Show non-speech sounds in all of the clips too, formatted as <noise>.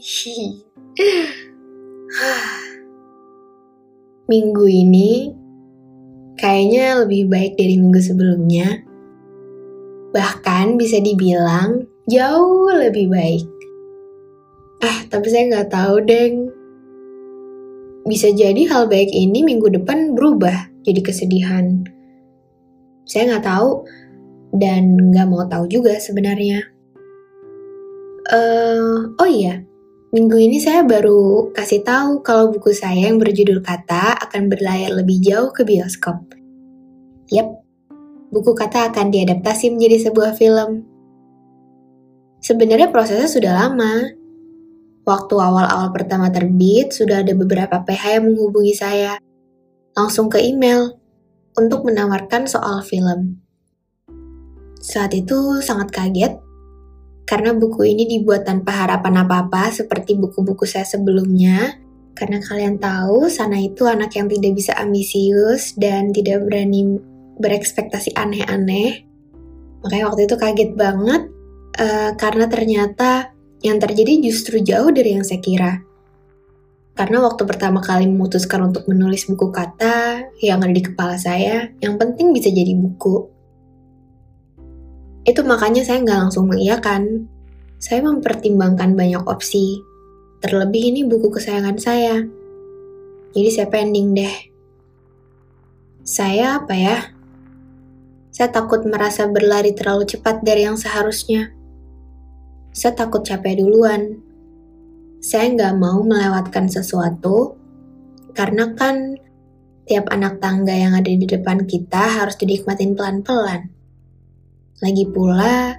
<sighs> minggu ini kayaknya lebih baik dari minggu sebelumnya. Bahkan bisa dibilang jauh lebih baik. Eh, tapi saya nggak tahu, Deng. Bisa jadi hal baik ini minggu depan berubah jadi kesedihan. Saya nggak tahu dan nggak mau tahu juga sebenarnya. Uh, oh iya, minggu ini saya baru kasih tahu kalau buku saya yang berjudul Kata akan berlayar lebih jauh ke bioskop. Yap, buku Kata akan diadaptasi menjadi sebuah film. Sebenarnya prosesnya sudah lama. Waktu awal-awal pertama terbit, sudah ada beberapa PH yang menghubungi saya. Langsung ke email untuk menawarkan soal film. Saat itu sangat kaget karena buku ini dibuat tanpa harapan apa-apa seperti buku-buku saya sebelumnya. Karena kalian tahu, Sana itu anak yang tidak bisa ambisius dan tidak berani berekspektasi aneh-aneh. Makanya waktu itu kaget banget uh, karena ternyata yang terjadi justru jauh dari yang saya kira. Karena waktu pertama kali memutuskan untuk menulis buku kata yang ada di kepala saya, yang penting bisa jadi buku. Itu makanya saya nggak langsung mengiyakan. Saya mempertimbangkan banyak opsi. Terlebih ini buku kesayangan saya. Jadi saya pending deh. Saya apa ya? Saya takut merasa berlari terlalu cepat dari yang seharusnya. Saya takut capek duluan. Saya nggak mau melewatkan sesuatu, karena kan tiap anak tangga yang ada di depan kita harus dinikmatin pelan-pelan. Lagi pula,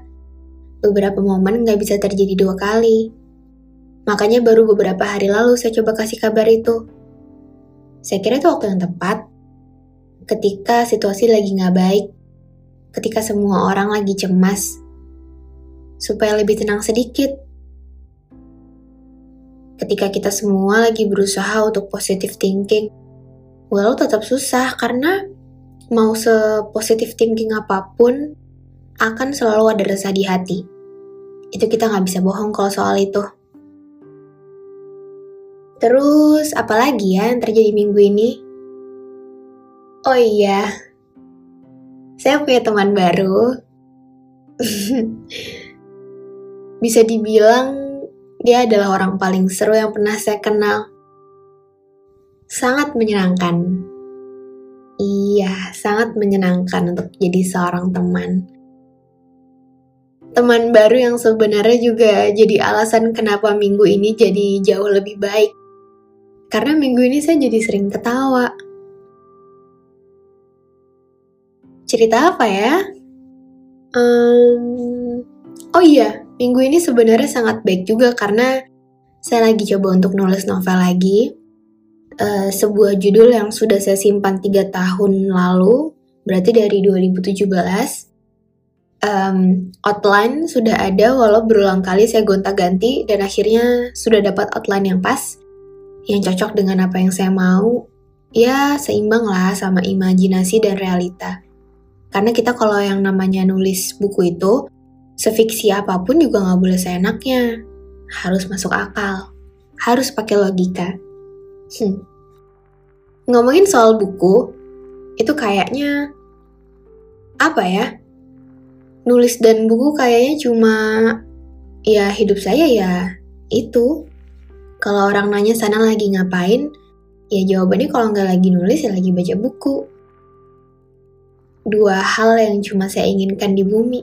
beberapa momen nggak bisa terjadi dua kali. Makanya baru beberapa hari lalu saya coba kasih kabar itu. Saya kira itu waktu yang tepat. Ketika situasi lagi nggak baik, ketika semua orang lagi cemas, supaya lebih tenang sedikit. Ketika kita semua lagi berusaha untuk positive thinking, walau tetap susah karena mau sepositif thinking apa pun, akan selalu ada rasa di hati. Itu kita nggak bisa bohong kalau soal itu. Terus, apalagi ya yang terjadi minggu ini? Oh iya, saya punya teman baru. <laughs> bisa dibilang dia adalah orang paling seru yang pernah saya kenal. Sangat menyenangkan. Iya, sangat menyenangkan untuk jadi seorang teman teman baru yang sebenarnya juga jadi alasan kenapa minggu ini jadi jauh lebih baik. Karena minggu ini saya jadi sering ketawa. Cerita apa ya? Um, oh iya, minggu ini sebenarnya sangat baik juga karena saya lagi coba untuk nulis novel lagi. Uh, sebuah judul yang sudah saya simpan tiga tahun lalu, berarti dari 2017 um, outline sudah ada walau berulang kali saya gonta-ganti dan akhirnya sudah dapat outline yang pas yang cocok dengan apa yang saya mau. Ya seimbang lah sama imajinasi dan realita. Karena kita kalau yang namanya nulis buku itu sefiksi apa pun juga nggak boleh seenaknya. Harus masuk akal. Harus pakai logika. Hmm. ngomongin soal buku itu kayaknya apa ya nulis dan buku kayaknya cuma ya hidup saya ya itu. Kalau orang nanya sana lagi ngapain, ya jawabannya kalau nggak lagi nulis ya lagi baca buku. Dua hal yang cuma saya inginkan di bumi.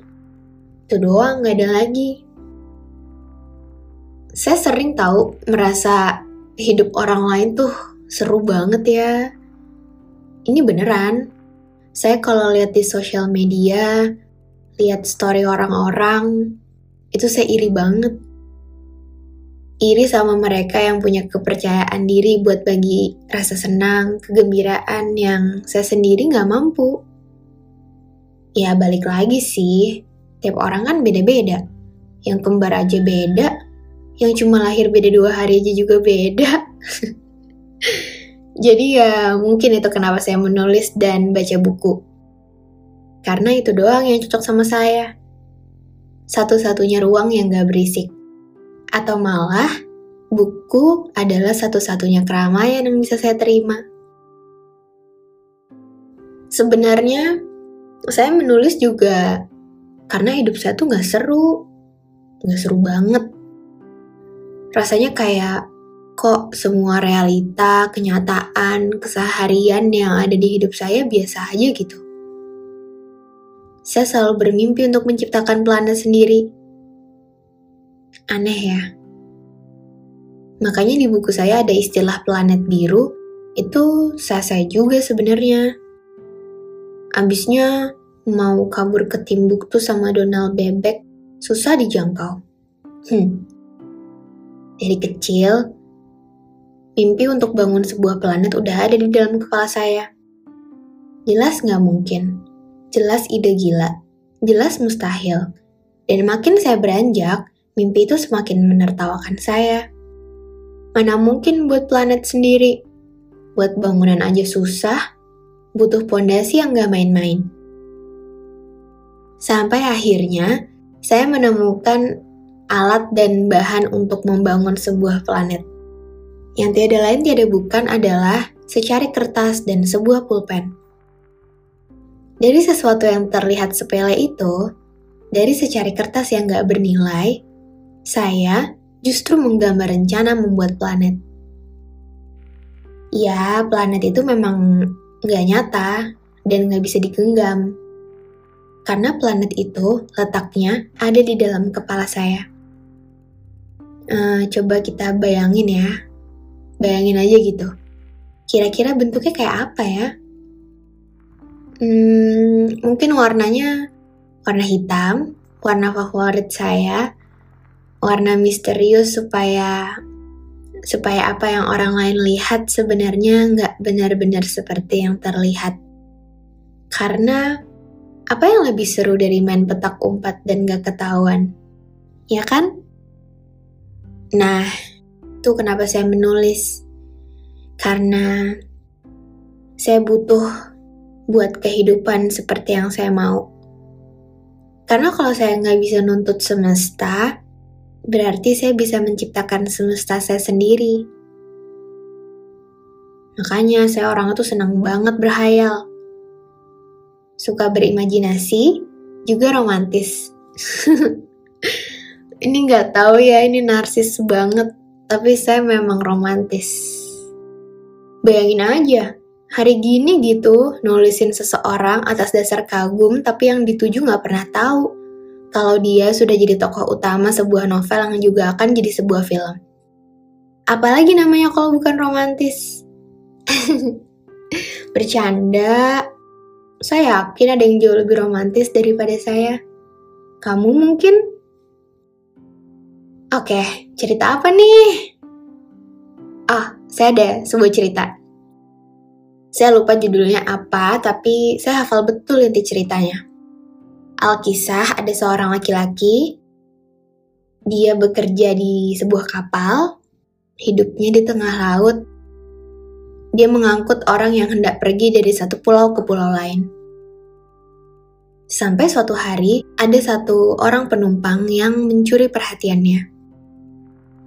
Itu doang, nggak ada lagi. Saya sering tahu merasa hidup orang lain tuh seru banget ya. Ini beneran. Saya kalau lihat di sosial media, lihat story orang-orang, itu saya iri banget. Iri sama mereka yang punya kepercayaan diri buat bagi rasa senang, kegembiraan yang saya sendiri nggak mampu. Ya balik lagi sih, tiap orang kan beda-beda. Yang kembar aja beda, yang cuma lahir beda dua hari aja juga beda. <laughs> Jadi ya mungkin itu kenapa saya menulis dan baca buku. Karena itu doang yang cocok sama saya. Satu-satunya ruang yang gak berisik. Atau malah, buku adalah satu-satunya keramaian yang bisa saya terima. Sebenarnya, saya menulis juga karena hidup saya tuh gak seru. Gak seru banget. Rasanya kayak kok semua realita, kenyataan, keseharian yang ada di hidup saya biasa aja gitu. Saya selalu bermimpi untuk menciptakan planet sendiri. Aneh ya. Makanya di buku saya ada istilah planet biru, itu saya juga sebenarnya. Abisnya mau kabur ke Timbuktu sama Donald Bebek susah dijangkau. Hmm. Dari kecil, mimpi untuk bangun sebuah planet udah ada di dalam kepala saya. Jelas nggak mungkin, jelas ide gila, jelas mustahil. Dan makin saya beranjak, mimpi itu semakin menertawakan saya. Mana mungkin buat planet sendiri? Buat bangunan aja susah, butuh pondasi yang gak main-main. Sampai akhirnya, saya menemukan alat dan bahan untuk membangun sebuah planet. Yang tiada lain tiada bukan adalah secari kertas dan sebuah pulpen. Dari sesuatu yang terlihat sepele itu, dari secari kertas yang gak bernilai, saya justru menggambar rencana membuat planet. Ya, planet itu memang gak nyata dan gak bisa digenggam karena planet itu letaknya ada di dalam kepala saya. Uh, coba kita bayangin ya, bayangin aja gitu. Kira-kira bentuknya kayak apa ya? Hmm, mungkin warnanya warna hitam, warna favorit saya, warna misterius supaya supaya apa yang orang lain lihat sebenarnya nggak benar-benar seperti yang terlihat. Karena apa yang lebih seru dari main petak umpat dan gak ketahuan? Ya kan? Nah, itu kenapa saya menulis. Karena saya butuh buat kehidupan seperti yang saya mau. Karena kalau saya nggak bisa nuntut semesta, berarti saya bisa menciptakan semesta saya sendiri. Makanya saya orang itu senang banget berhayal suka berimajinasi, juga romantis. <laughs> ini nggak tahu ya, ini narsis banget, tapi saya memang romantis. Bayangin aja, hari gini gitu nulisin seseorang atas dasar kagum, tapi yang dituju nggak pernah tahu kalau dia sudah jadi tokoh utama sebuah novel yang juga akan jadi sebuah film. Apalagi namanya kalau bukan romantis. <laughs> Bercanda, saya yakin ada yang jauh lebih romantis daripada saya. Kamu mungkin? Oke, cerita apa nih? Ah, saya ada sebuah cerita. Saya lupa judulnya apa, tapi saya hafal betul inti ceritanya. Alkisah ada seorang laki-laki, dia bekerja di sebuah kapal, hidupnya di tengah laut, dia mengangkut orang yang hendak pergi dari satu pulau ke pulau lain. Sampai suatu hari, ada satu orang penumpang yang mencuri perhatiannya.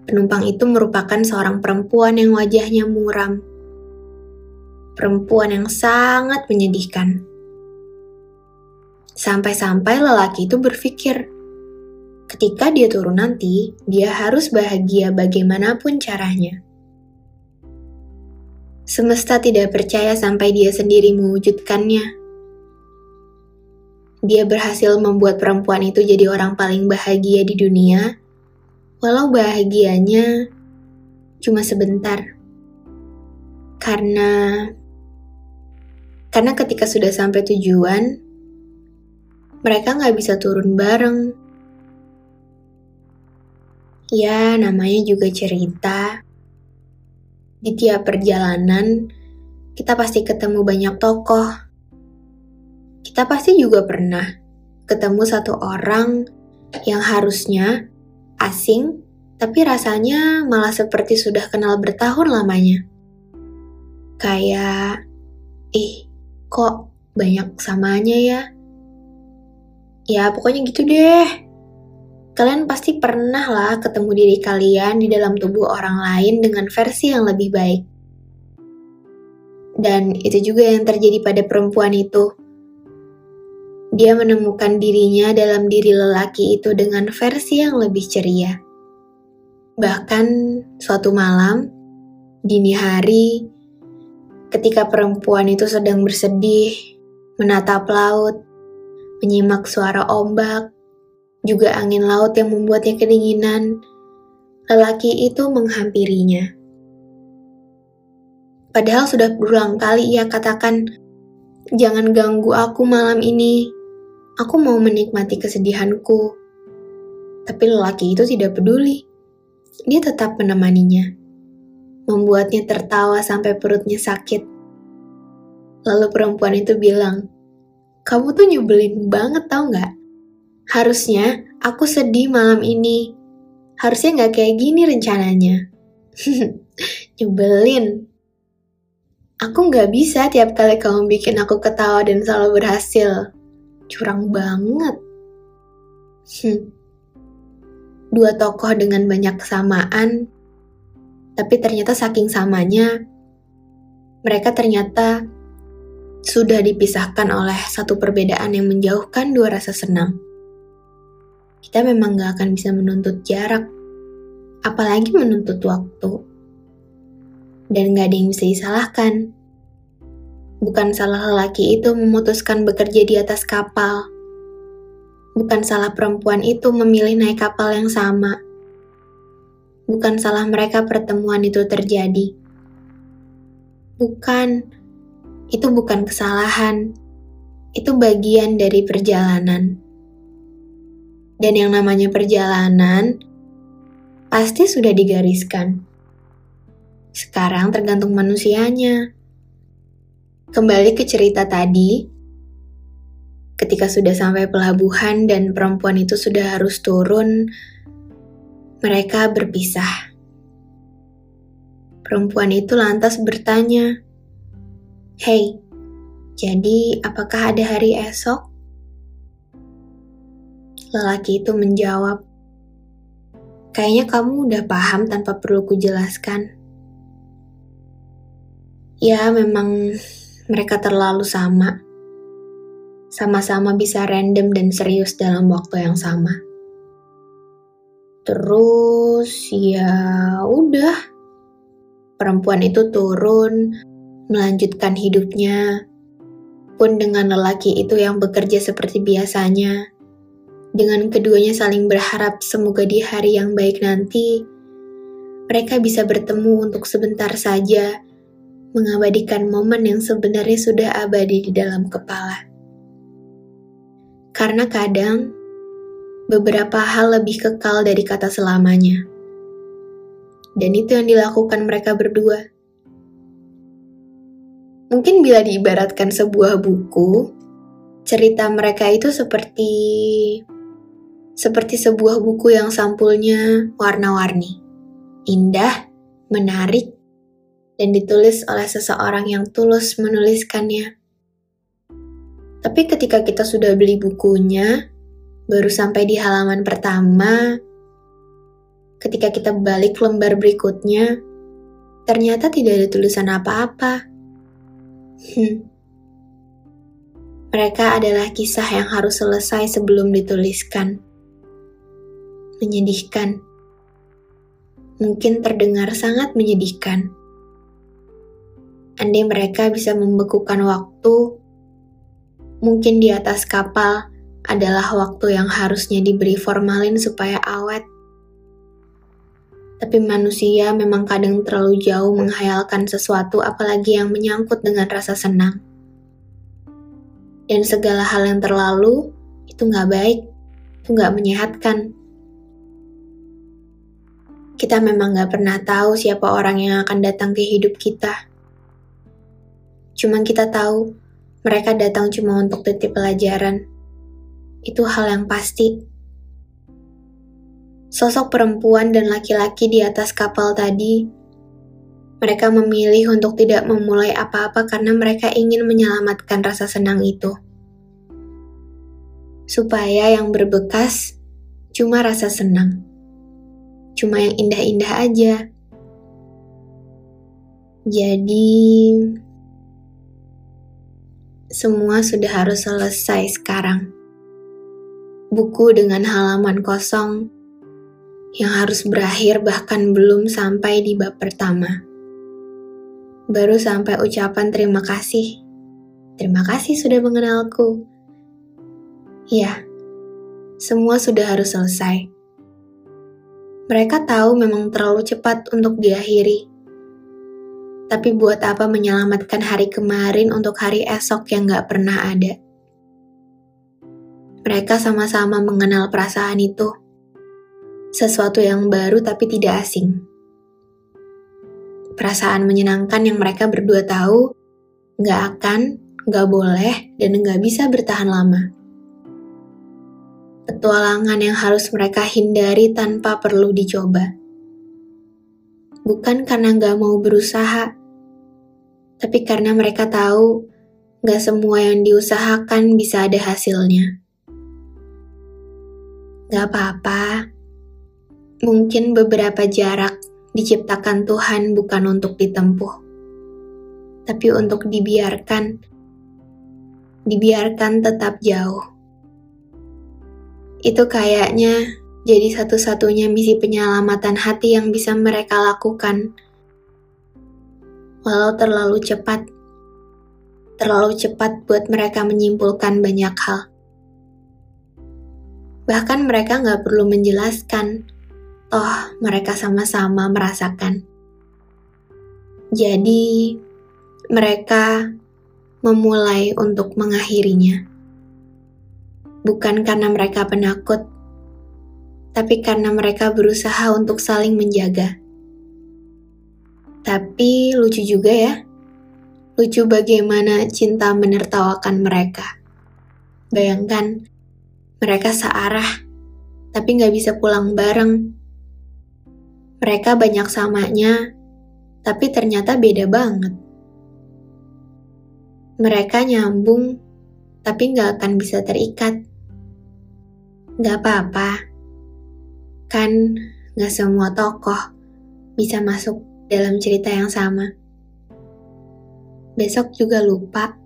Penumpang itu merupakan seorang perempuan yang wajahnya muram. Perempuan yang sangat menyedihkan. Sampai-sampai lelaki itu berpikir, ketika dia turun nanti, dia harus bahagia bagaimanapun caranya. Semesta tidak percaya sampai dia sendiri mewujudkannya. Dia berhasil membuat perempuan itu jadi orang paling bahagia di dunia, walau bahagianya cuma sebentar. Karena karena ketika sudah sampai tujuan, mereka nggak bisa turun bareng. Ya, namanya juga cerita. Di tiap perjalanan, kita pasti ketemu banyak tokoh. Kita pasti juga pernah ketemu satu orang yang harusnya asing, tapi rasanya malah seperti sudah kenal bertahun lamanya. Kayak, ih, kok banyak samanya ya? Ya, pokoknya gitu deh. Kalian pasti pernah lah ketemu diri kalian di dalam tubuh orang lain dengan versi yang lebih baik. Dan itu juga yang terjadi pada perempuan itu. Dia menemukan dirinya dalam diri lelaki itu dengan versi yang lebih ceria. Bahkan suatu malam, dini hari, ketika perempuan itu sedang bersedih, menatap laut, menyimak suara ombak, juga angin laut yang membuatnya kedinginan, lelaki itu menghampirinya. Padahal sudah berulang kali ia katakan, "Jangan ganggu aku malam ini. Aku mau menikmati kesedihanku." Tapi lelaki itu tidak peduli. Dia tetap menemaninya, membuatnya tertawa sampai perutnya sakit. Lalu perempuan itu bilang, "Kamu tuh nyebelin banget, tau nggak? Harusnya aku sedih malam ini. Harusnya nggak kayak gini rencananya. <laughs> Nyebelin. Aku nggak bisa tiap kali kamu bikin aku ketawa dan selalu berhasil. Curang banget. Hmm. <laughs> Dua tokoh dengan banyak kesamaan, tapi ternyata saking samanya, mereka ternyata sudah dipisahkan oleh satu perbedaan yang menjauhkan dua rasa senang kita memang gak akan bisa menuntut jarak, apalagi menuntut waktu. Dan gak ada yang bisa disalahkan. Bukan salah lelaki itu memutuskan bekerja di atas kapal. Bukan salah perempuan itu memilih naik kapal yang sama. Bukan salah mereka pertemuan itu terjadi. Bukan, itu bukan kesalahan. Itu bagian dari perjalanan. Dan yang namanya perjalanan pasti sudah digariskan. Sekarang tergantung manusianya. Kembali ke cerita tadi, ketika sudah sampai pelabuhan dan perempuan itu sudah harus turun, mereka berpisah. Perempuan itu lantas bertanya, "Hei, jadi apakah ada hari esok?" Lelaki itu menjawab, Kayaknya kamu udah paham tanpa perlu kujelaskan. Ya, memang mereka terlalu sama. Sama-sama bisa random dan serius dalam waktu yang sama. Terus ya udah. Perempuan itu turun, melanjutkan hidupnya, pun dengan lelaki itu yang bekerja seperti biasanya dengan keduanya saling berharap semoga di hari yang baik nanti, mereka bisa bertemu untuk sebentar saja, mengabadikan momen yang sebenarnya sudah abadi di dalam kepala. Karena kadang, beberapa hal lebih kekal dari kata selamanya. Dan itu yang dilakukan mereka berdua. Mungkin bila diibaratkan sebuah buku, cerita mereka itu seperti seperti sebuah buku yang sampulnya warna-warni, indah, menarik, dan ditulis oleh seseorang yang tulus menuliskannya. Tapi ketika kita sudah beli bukunya, baru sampai di halaman pertama, ketika kita balik lembar berikutnya, ternyata tidak ada tulisan apa-apa. Hmm. Mereka adalah kisah yang harus selesai sebelum dituliskan menyedihkan. Mungkin terdengar sangat menyedihkan. Andai mereka bisa membekukan waktu, mungkin di atas kapal adalah waktu yang harusnya diberi formalin supaya awet. Tapi manusia memang kadang terlalu jauh menghayalkan sesuatu apalagi yang menyangkut dengan rasa senang. Dan segala hal yang terlalu itu nggak baik, itu nggak menyehatkan. Kita memang gak pernah tahu siapa orang yang akan datang ke hidup kita. Cuma kita tahu, mereka datang cuma untuk titip pelajaran. Itu hal yang pasti. Sosok perempuan dan laki-laki di atas kapal tadi, mereka memilih untuk tidak memulai apa-apa karena mereka ingin menyelamatkan rasa senang itu. Supaya yang berbekas cuma rasa senang. Cuma yang indah-indah aja. Jadi, semua sudah harus selesai sekarang. Buku dengan halaman kosong yang harus berakhir bahkan belum sampai di bab pertama. Baru sampai ucapan terima kasih. Terima kasih sudah mengenalku. Ya, semua sudah harus selesai. Mereka tahu memang terlalu cepat untuk diakhiri. Tapi buat apa menyelamatkan hari kemarin untuk hari esok yang gak pernah ada? Mereka sama-sama mengenal perasaan itu. Sesuatu yang baru tapi tidak asing. Perasaan menyenangkan yang mereka berdua tahu gak akan, gak boleh, dan gak bisa bertahan lama petualangan yang harus mereka hindari tanpa perlu dicoba. Bukan karena gak mau berusaha, tapi karena mereka tahu gak semua yang diusahakan bisa ada hasilnya. Gak apa-apa, mungkin beberapa jarak diciptakan Tuhan bukan untuk ditempuh, tapi untuk dibiarkan, dibiarkan tetap jauh. Itu kayaknya jadi satu-satunya misi penyelamatan hati yang bisa mereka lakukan. Walau terlalu cepat, terlalu cepat buat mereka menyimpulkan banyak hal. Bahkan mereka nggak perlu menjelaskan, toh mereka sama-sama merasakan. Jadi, mereka memulai untuk mengakhirinya bukan karena mereka penakut, tapi karena mereka berusaha untuk saling menjaga. Tapi lucu juga ya, lucu bagaimana cinta menertawakan mereka. Bayangkan, mereka searah, tapi nggak bisa pulang bareng. Mereka banyak samanya, tapi ternyata beda banget. Mereka nyambung, tapi nggak akan bisa terikat. Gak apa-apa, kan gak semua tokoh bisa masuk dalam cerita yang sama. Besok juga lupa